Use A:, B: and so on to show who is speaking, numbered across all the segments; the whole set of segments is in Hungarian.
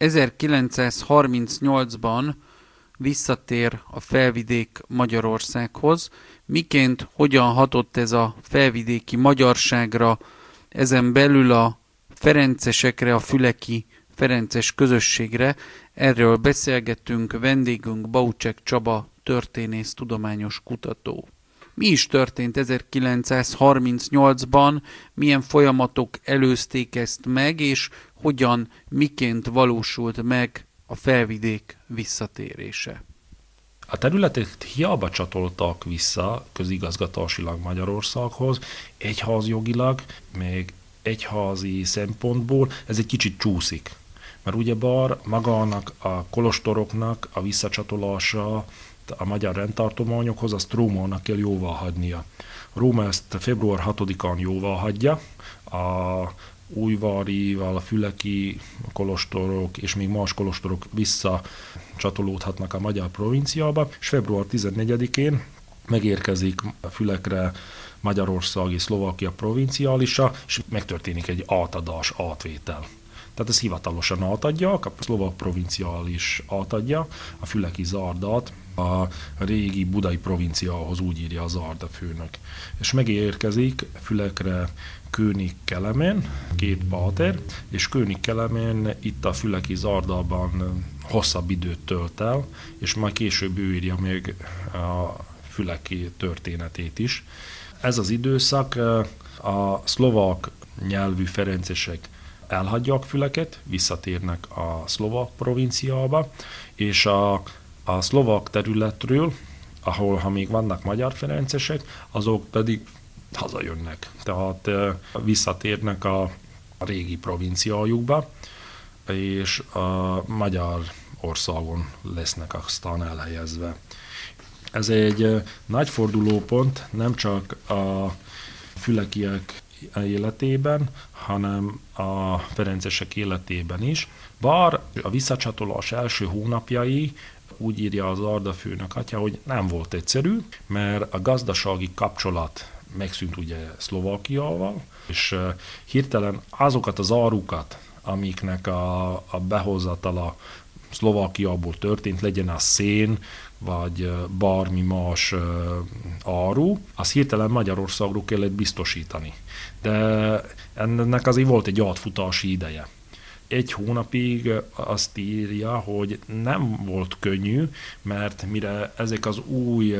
A: 1938-ban visszatér a felvidék Magyarországhoz. Miként, hogyan hatott ez a felvidéki magyarságra, ezen belül a ferencesekre, a füleki ferences közösségre. Erről beszélgettünk vendégünk Baucsek Csaba, történész, tudományos kutató. Mi is történt 1938-ban, milyen folyamatok előzték ezt meg, és hogyan, miként valósult meg a felvidék visszatérése.
B: A területet hiába csatoltak vissza közigazgatásilag Magyarországhoz, egyházjogilag, még egyházi szempontból ez egy kicsit csúszik. Mert ugyebár magának a kolostoroknak a visszacsatolása a magyar rendtartományokhoz, azt Rómának kell jóvá hagynia. Róma ezt február 6-án jóvá hagyja, a újvárival, a füleki kolostorok és még más kolostorok visszacsatolódhatnak a magyar provinciába, és február 14-én megérkezik a fülekre Magyarországi Szlovákia provinciálisa, és megtörténik egy átadás, átvétel. Tehát ez hivatalosan átadja, a szlovák provinciális átadja, a füleki zardat a régi budai provinciához úgy írja az Arda főnök. És megérkezik Fülekre König Kelemen, két páter, és König Kelemen itt a Füleki Zardalban hosszabb időt tölt el, és majd később ő írja még a Füleki történetét is. Ez az időszak a szlovák nyelvű ferencesek elhagyják Füleket, visszatérnek a szlovák provinciába, és a a szlovak területről, ahol ha még vannak magyar ferencesek, azok pedig hazajönnek. Tehát visszatérnek a, a régi provinciájukba, és a magyar országon lesznek aztán elhelyezve. Ez egy nagy fordulópont nem csak a fülekiek életében, hanem a ferencesek életében is. Bár a visszacsatolás első hónapjai úgy írja az Arda főnök atya, hogy nem volt egyszerű, mert a gazdasági kapcsolat megszűnt ugye Szlovákiával, és hirtelen azokat az árukat, amiknek a, a behozatala Szlovákiából történt, legyen az szén, vagy bármi más áru, az hirtelen Magyarországról kellett biztosítani. De ennek azért volt egy átfutási ideje egy hónapig azt írja, hogy nem volt könnyű, mert mire ezek az új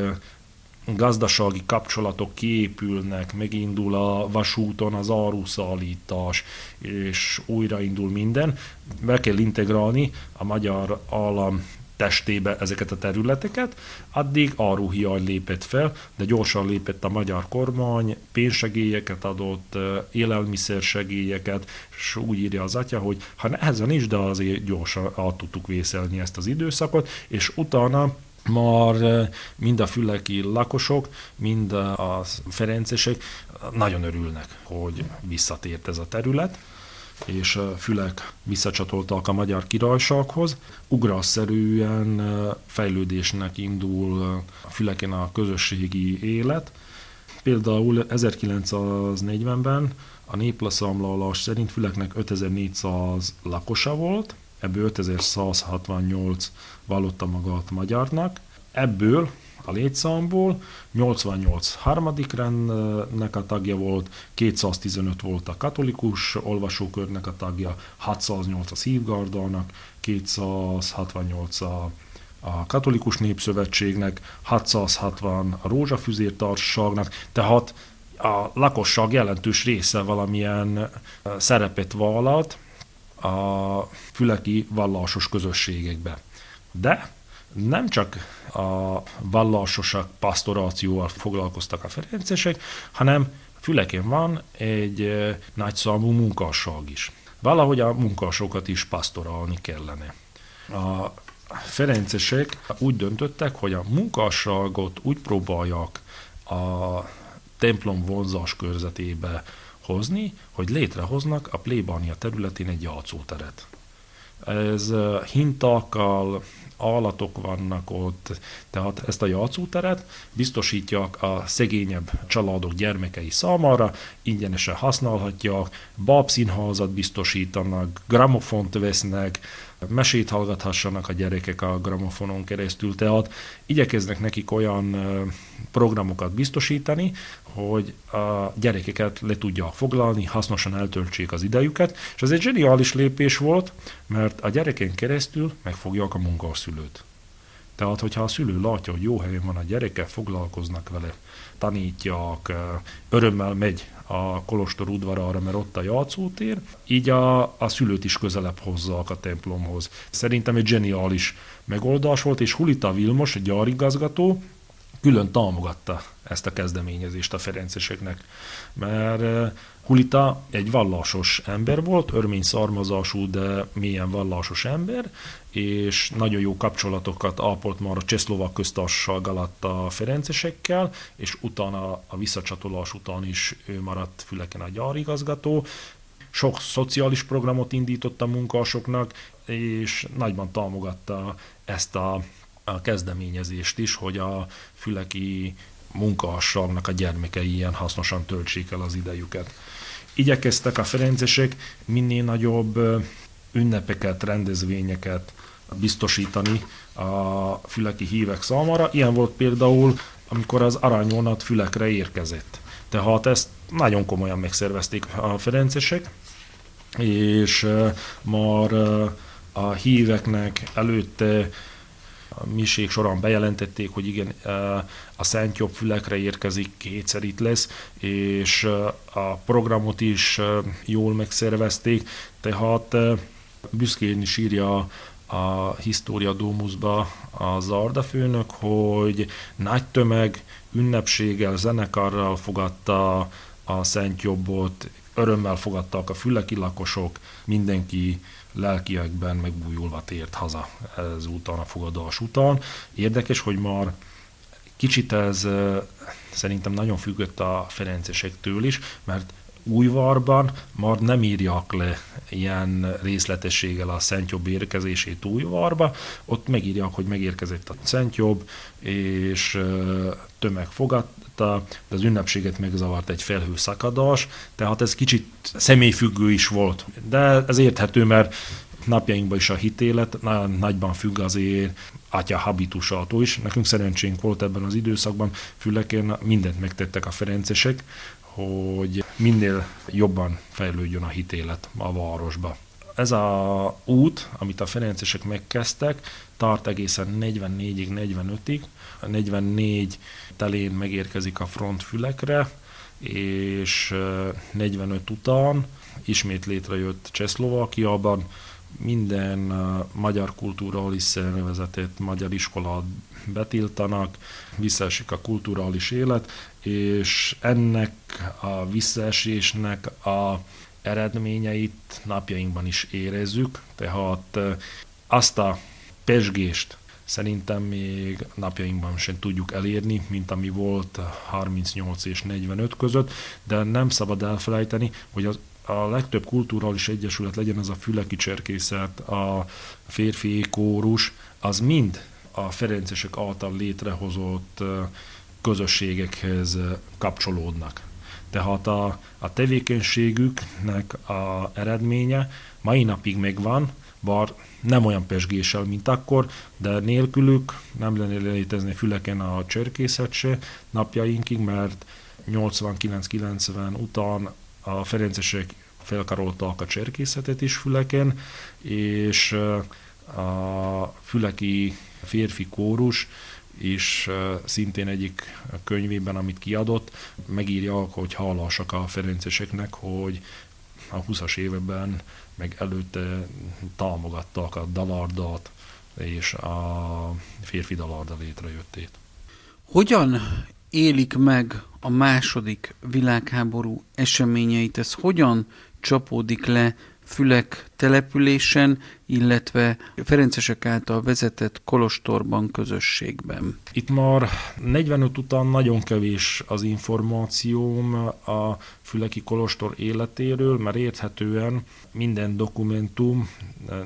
B: gazdasági kapcsolatok kiépülnek, megindul a vasúton az áruszállítás, és újraindul minden, be kell integrálni a magyar állam testébe ezeket a területeket, addig áruhiány lépett fel, de gyorsan lépett a magyar kormány, pénzsegélyeket adott, élelmiszersegélyeket, és úgy írja az atya, hogy ha nehezen is, de azért gyorsan át tudtuk vészelni ezt az időszakot, és utána már mind a füleki lakosok, mind a ferencesek nagyon örülnek, hogy visszatért ez a terület és fülek visszacsatoltak a magyar királysághoz. Ugrásszerűen fejlődésnek indul a füleken a közösségi élet. Például 1940-ben a néplaszamlalás szerint füleknek 5400 lakosa volt, ebből 5168 vallotta magát magyarnak, ebből a létszámból, 88 harmadik rendnek a tagja volt, 215 volt a katolikus olvasókörnek a tagja, 608 a szívgardalnak, 268 a a Katolikus Népszövetségnek, 660 a Rózsafüzér Társaságnak, tehát a lakosság jelentős része valamilyen szerepet vállalt a füleki vallásos közösségekbe. De nem csak a vallásosak pastorációval foglalkoztak a ferencesek, hanem Füleken van egy nagyszámú munkásság is. Valahogy a munkásokat is pastorálni kellene. A ferencesek úgy döntöttek, hogy a munkásságot úgy próbálják a templom vonzás körzetébe hozni, hogy létrehoznak a plébánia területén egy játszóteret. Ez hintakkal, állatok vannak ott, tehát ezt a játszóteret biztosítják a szegényebb családok gyermekei számára, ingyenesen használhatják, babszínházat biztosítanak, gramofont vesznek, mesét hallgathassanak a gyerekek a gramofonon keresztül, tehát igyekeznek nekik olyan programokat biztosítani, hogy a gyerekeket le tudják foglalni, hasznosan eltöltsék az idejüket, és ez egy zseniális lépés volt, mert a gyereken keresztül megfogják a munkaszülőt. Tehát, hogyha a szülő látja, hogy jó helyen van a gyereke, foglalkoznak vele, tanítják, örömmel megy a Kolostor udvarára, mert ott a játszótér, így a, a szülőt is közelebb hozzák a templomhoz. Szerintem egy zseniális megoldás volt, és Hulita Vilmos, gyárigazgató, külön támogatta ezt a kezdeményezést a ferenceseknek, mert Hulita egy vallásos ember volt, örmény szarmazású, de mélyen vallásos ember, és nagyon jó kapcsolatokat ápolt már a Csehszlovák köztársaság alatt a ferencesekkel, és utána a visszacsatolás után is ő maradt Füleken a gyárigazgató. Sok szociális programot indított a munkásoknak, és nagyban támogatta ezt a, a kezdeményezést is, hogy a füleki munkahasságnak a gyermekei ilyen hasznosan töltsék el az idejüket. Igyekeztek a ferencesek minél nagyobb ünnepeket, rendezvényeket biztosítani a füleki hívek számára. Ilyen volt például, amikor az aranyvonat fülekre érkezett. Tehát ezt nagyon komolyan megszervezték a ferencesek, és már a híveknek előtte a misék során bejelentették, hogy igen, a Szent Jobb fülekre érkezik, kétszer itt lesz, és a programot is jól megszervezték, tehát büszkén is írja a História Domusba a Zarda főnök, hogy nagy tömeg ünnepséggel, zenekarral fogadta a Szent Jobbot, örömmel fogadtak a füleki lakosok, mindenki lelkiekben megbújulva tért haza ezúton a fogadás után. Érdekes, hogy már kicsit ez szerintem nagyon függött a ferencesektől is, mert Újvarban már nem írják le ilyen részletességgel a Szentjobb érkezését Újvarba, ott megírják, hogy megérkezett a Szentjobb, és tömeg fogadta, de az ünnepséget megzavart egy felhő szakadás, tehát ez kicsit személyfüggő is volt. De ez érthető, mert napjainkban is a hitélet nagyban függ azért atya habitusától is. Nekünk szerencsénk volt ebben az időszakban, füleken mindent megtettek a ferencesek, hogy minél jobban fejlődjön a hitélet a városba. Ez a út, amit a ferencesek megkezdtek, tart egészen 44-ig, 45-ig. A 44 telén megérkezik a frontfülekre, és 45 után ismét létrejött Csehszlovákiában, minden magyar kulturális szervezetet, magyar iskolát betiltanak, visszaesik a kulturális élet, és ennek a visszaesésnek a eredményeit napjainkban is érezzük, tehát azt a pesgést szerintem még napjainkban sem tudjuk elérni, mint ami volt 38 és 45 között, de nem szabad elfelejteni, hogy az a legtöbb kulturális egyesület, legyen az a füleki cserkészet, a férfi kórus, az mind a Ferencesek által létrehozott közösségekhez kapcsolódnak. Tehát a, a tevékenységüknek a eredménye mai napig megvan, bár nem olyan pesgéssel, mint akkor, de nélkülük nem lenne létezni füleken a cserkészet se napjainkig, mert 89-90 után a ferencesek felkaroltak a cserkészetet is füleken, és a füleki férfi kórus és szintén egyik könyvében, amit kiadott, megírja, hogy hallasak a ferenceseknek, hogy a 20-as években meg előtte támogattak a dalardat és a férfi dalarda létrejöttét.
A: Hogyan élik meg a második világháború eseményeit? Ez hogyan csapódik le Fülek településen, illetve Ferencesek által vezetett Kolostorban közösségben.
B: Itt már 45 után nagyon kevés az információm a Füleki Kolostor életéről, mert érthetően minden dokumentum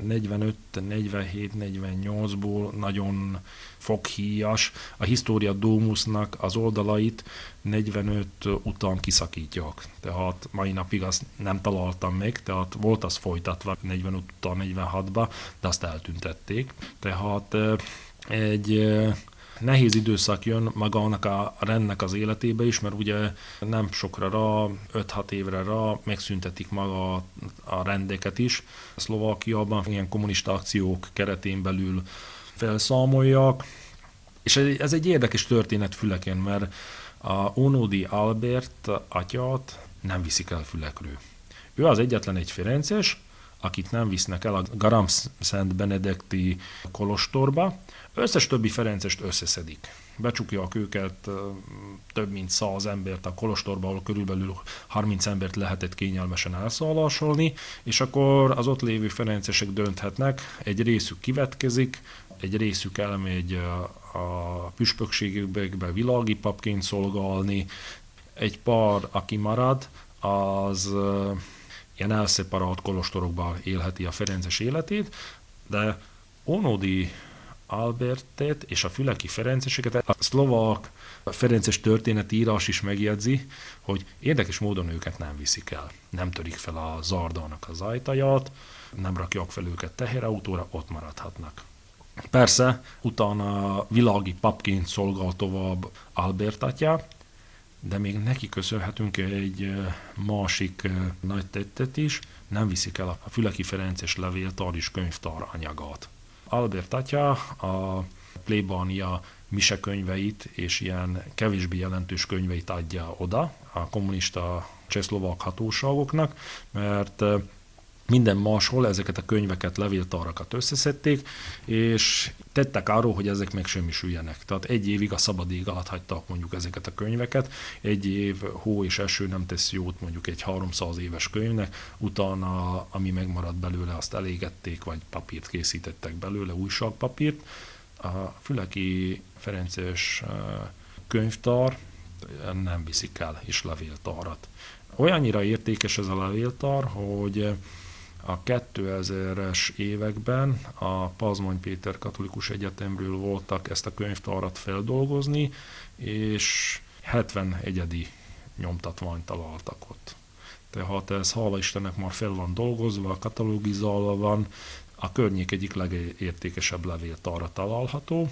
B: 45, 47, 48-ból nagyon foghíjas. A História Domusnak az oldalait 45 után kiszakítják. Tehát mai napig azt nem találtam meg, tehát volt az folytatva 45 után 46-ba, de azt eltüntették. Tehát egy nehéz időszak jön maga annak a rendnek az életébe is, mert ugye nem sokra rá, 5-6 évre rá megszüntetik maga a rendeket is. Szlovákiában ilyen kommunista akciók keretén belül felszámoljak, és ez egy érdekes történet Füleken, mert a Onodi Albert atyát nem viszik el Fülekről. Ő az egyetlen egy Ferences, akit nem visznek el a Garam Szent Benedekti kolostorba, összes többi Ferencest összeszedik. Becsukják őket több mint száz embert a kolostorba, ahol körülbelül 30 embert lehetett kényelmesen elszállásolni, és akkor az ott lévő ferencesek dönthetnek, egy részük kivetkezik, egy részük elmegy a püspökségükbe világi papként szolgálni, egy pár, aki marad, az ilyen elszeparált kolostorokban élheti a Ferences életét, de Onodi Albertet és a füleki Ferenceseket a szlovák Ferences történetírás is megjegyzi, hogy érdekes módon őket nem viszik el. Nem törik fel a zardának az ajtaját, nem rakják fel őket teherautóra, ott maradhatnak. Persze, utána világi papként szolgál tovább Albert atya, de még neki köszönhetünk egy másik nagy tettet is, nem viszik el a Füleki Ferences levéltár és könyvtár anyagát. Albert atya a plébánia misekönyveit és ilyen kevésbé jelentős könyveit adja oda a kommunista csehszlovák hatóságoknak, mert minden máshol ezeket a könyveket, levéltarakat összeszedték, és tettek arról, hogy ezek meg semmisüljenek. Tehát egy évig a szabad ég alatt hagytak mondjuk ezeket a könyveket, egy év hó és eső nem tesz jót mondjuk egy 300 éves könyvnek, utána ami megmaradt belőle, azt elégették, vagy papírt készítettek belőle, újságpapírt. A Füleki Ferences könyvtár nem viszik el, és levéltarat. Olyannyira értékes ez a levéltar, hogy a 2000-es években a Pazmony Péter Katolikus Egyetemről voltak ezt a könyvtárat feldolgozni, és 70 egyedi nyomtatványt találtak ott. Tehát ez hála Istennek már fel van dolgozva, katalogizálva van, a környék egyik legértékesebb levéltára található.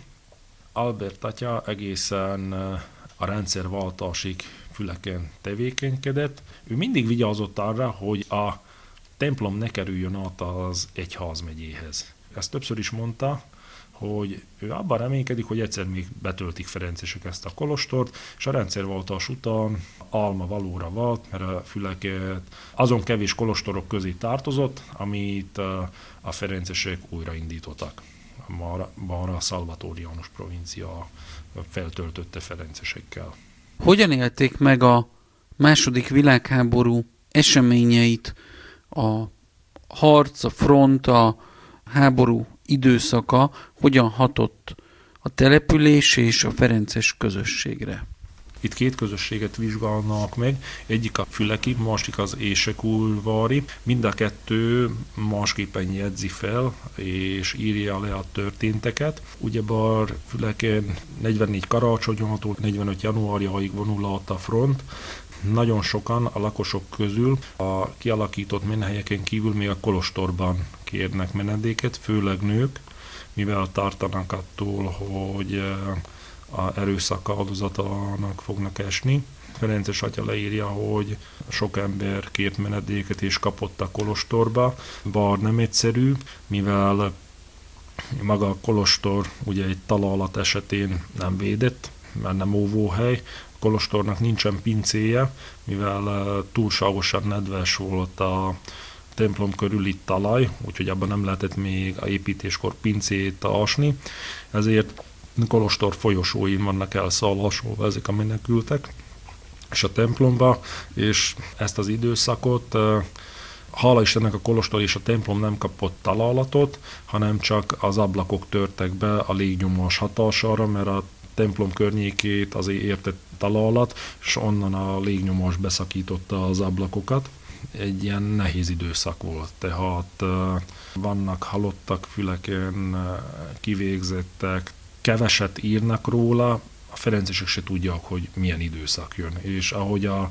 B: Albert atya egészen eh, a rendszerváltásig füleken tevékenykedett. Ő mindig vigyázott arra, hogy a templom ne kerüljön át az egyházmegyéhez. Ezt többször is mondta, hogy ő abban reménykedik, hogy egyszer még betöltik Ferencesek ezt a kolostort, és a rendszerváltás után alma valóra volt, mert a füleket azon kevés kolostorok közé tartozott, amit a Ferencesek újraindítottak. Már a Szalvatóriánus provincia feltöltötte Ferencesekkel.
A: Hogyan élték meg a második világháború eseményeit a harc, a front, a háború időszaka hogyan hatott a település és a Ferences közösségre.
B: Itt két közösséget vizsgálnak meg, egyik a Füleki, másik az Ésekulvári. Mind a kettő másképpen jegyzi fel, és írja le a történteket. Ugyebár Füleken 44 karácsonyától 45 januárjaig vonul át a front, nagyon sokan a lakosok közül a kialakított menhelyeken kívül még a kolostorban kérnek menedéket, főleg nők, mivel tartanak attól, hogy eh, a erőszak áldozatának fognak esni. Ferences atya leírja, hogy sok ember kért menedéket és kapott a kolostorba, bár nem egyszerű, mivel maga a kolostor ugye egy találat esetén nem védett, mert nem óvóhely, kolostornak nincsen pincéje, mivel eh, túlságosan nedves volt a templom körüli talaj, úgyhogy abban nem lehetett még a építéskor pincét asni, ezért kolostor folyosóin vannak elszállásolva ezek a menekültek, és a templomba, és ezt az időszakot eh, hála Istennek a kolostor és a templom nem kapott találatot, hanem csak az ablakok törtek be a légnyomás hatására, mert a templom környékét azért értett találat, és onnan a légnyomás beszakította az ablakokat. Egy ilyen nehéz időszak volt, tehát vannak halottak füleken, kivégzettek, keveset írnak róla, a ferencesek se tudják, hogy milyen időszak jön. És ahogy a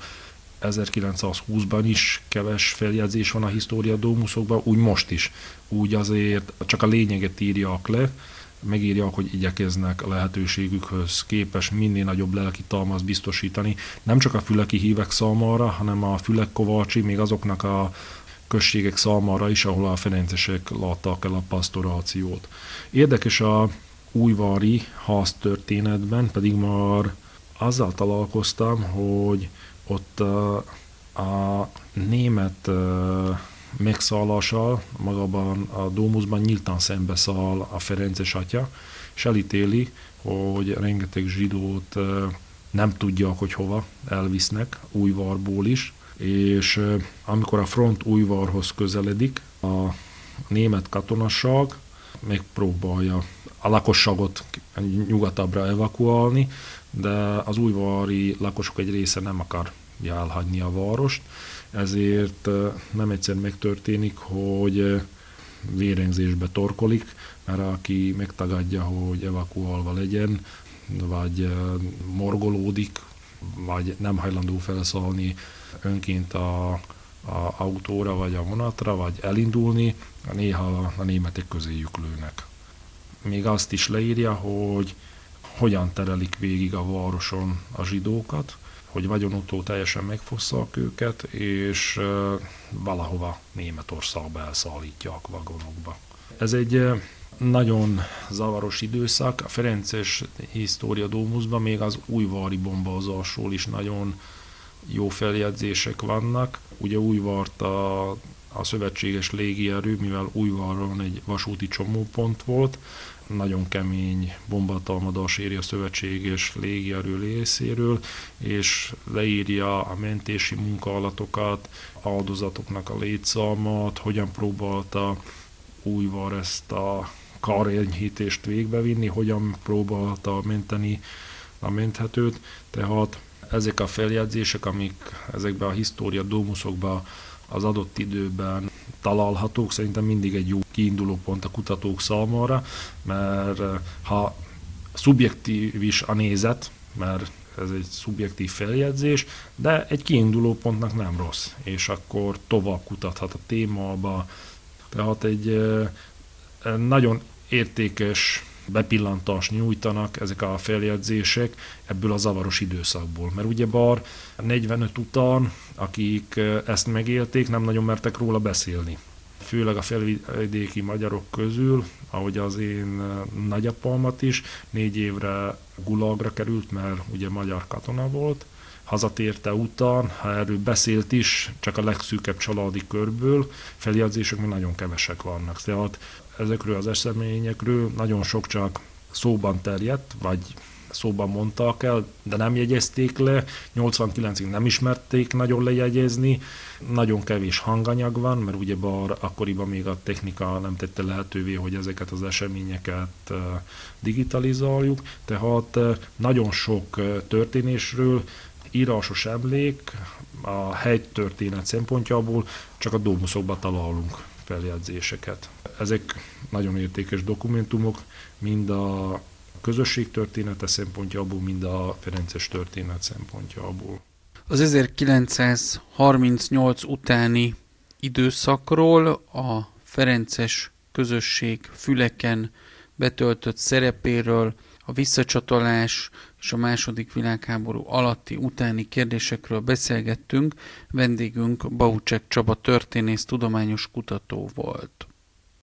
B: 1920-ban is keves feljegyzés van a história dómuszokban, úgy most is. Úgy azért csak a lényeget írják le, megírják, hogy igyekeznek a lehetőségükhöz képes minél nagyobb lelki talmaz biztosítani, nem csak a füleki hívek számára, hanem a fülek kovácsi, még azoknak a községek számára is, ahol a ferencesek látták el a pastorációt. Érdekes a újvári ház történetben, pedig már azzal találkoztam, hogy ott a német megszállással magában a Dómuszban nyíltan szembeszáll a Ferences atya, és elítéli, hogy rengeteg zsidót nem tudják, hogy hova elvisznek, Újvarból is, és amikor a front Újvarhoz közeledik, a német katonasság megpróbálja a lakosságot nyugatabbra evakuálni, de az újvari lakosok egy része nem akar elhagyni a várost, ezért nem egyszer megtörténik, hogy vérengzésbe torkolik, mert aki megtagadja, hogy evakuálva legyen, vagy morgolódik, vagy nem hajlandó felszállni önként a, a autóra, vagy a vonatra, vagy elindulni, néha a németek közéjük lőnek. Még azt is leírja, hogy hogyan terelik végig a városon a zsidókat, hogy vagyonutó teljesen megfosszak őket, és valahova Németországba elszállítják vagonokba. Ez egy nagyon zavaros időszak. A Ferences História Dómuszban még az újvári bombázásról is nagyon jó feljegyzések vannak. Ugye Újvart a, a szövetséges légierő, mivel Újvarron egy vasúti csomópont volt, nagyon kemény bombatalmadás éri a szövetséges légierő részéről, és leírja a mentési munkálatokat, áldozatoknak a létszámot, hogyan próbálta újvar ezt a karenyhítést végbevinni, hogyan próbálta menteni a menthetőt, tehát ezek a feljegyzések, amik ezekben a história dómuszokban az adott időben találhatók, szerintem mindig egy jó kiinduló pont a kutatók számára, mert eh, ha szubjektív is a nézet, mert ez egy szubjektív feljegyzés, de egy kiinduló pontnak nem rossz, és akkor tovább kutathat a témába. Tehát egy eh, nagyon értékes bepillantást nyújtanak ezek a feljegyzések ebből a zavaros időszakból. Mert ugye bar 45 után, akik ezt megélték, nem nagyon mertek róla beszélni. Főleg a felvidéki magyarok közül, ahogy az én nagyapámat is, négy évre gulagra került, mert ugye magyar katona volt, hazatérte után, ha erről beszélt is, csak a legszűkebb családi körből, feljegyzések még nagyon kevesek vannak. Tehát ezekről az eseményekről nagyon sok csak szóban terjedt, vagy szóban mondtak el, de nem jegyezték le, 89-ig nem ismerték nagyon lejegyezni, nagyon kevés hanganyag van, mert ugye bar akkoriban még a technika nem tette lehetővé, hogy ezeket az eseményeket digitalizáljuk, tehát nagyon sok történésről írásos emlék a helytörténet szempontjából csak a dómuszokban találunk feljegyzéseket. Ezek nagyon értékes dokumentumok, mind a közösség története szempontjából, mind a Ferences történet szempontjából.
A: Az 1938 utáni időszakról a Ferences közösség füleken betöltött szerepéről, a visszacsatolás és a második világháború alatti utáni kérdésekről beszélgettünk, vendégünk Baucsek Csaba történész tudományos kutató volt.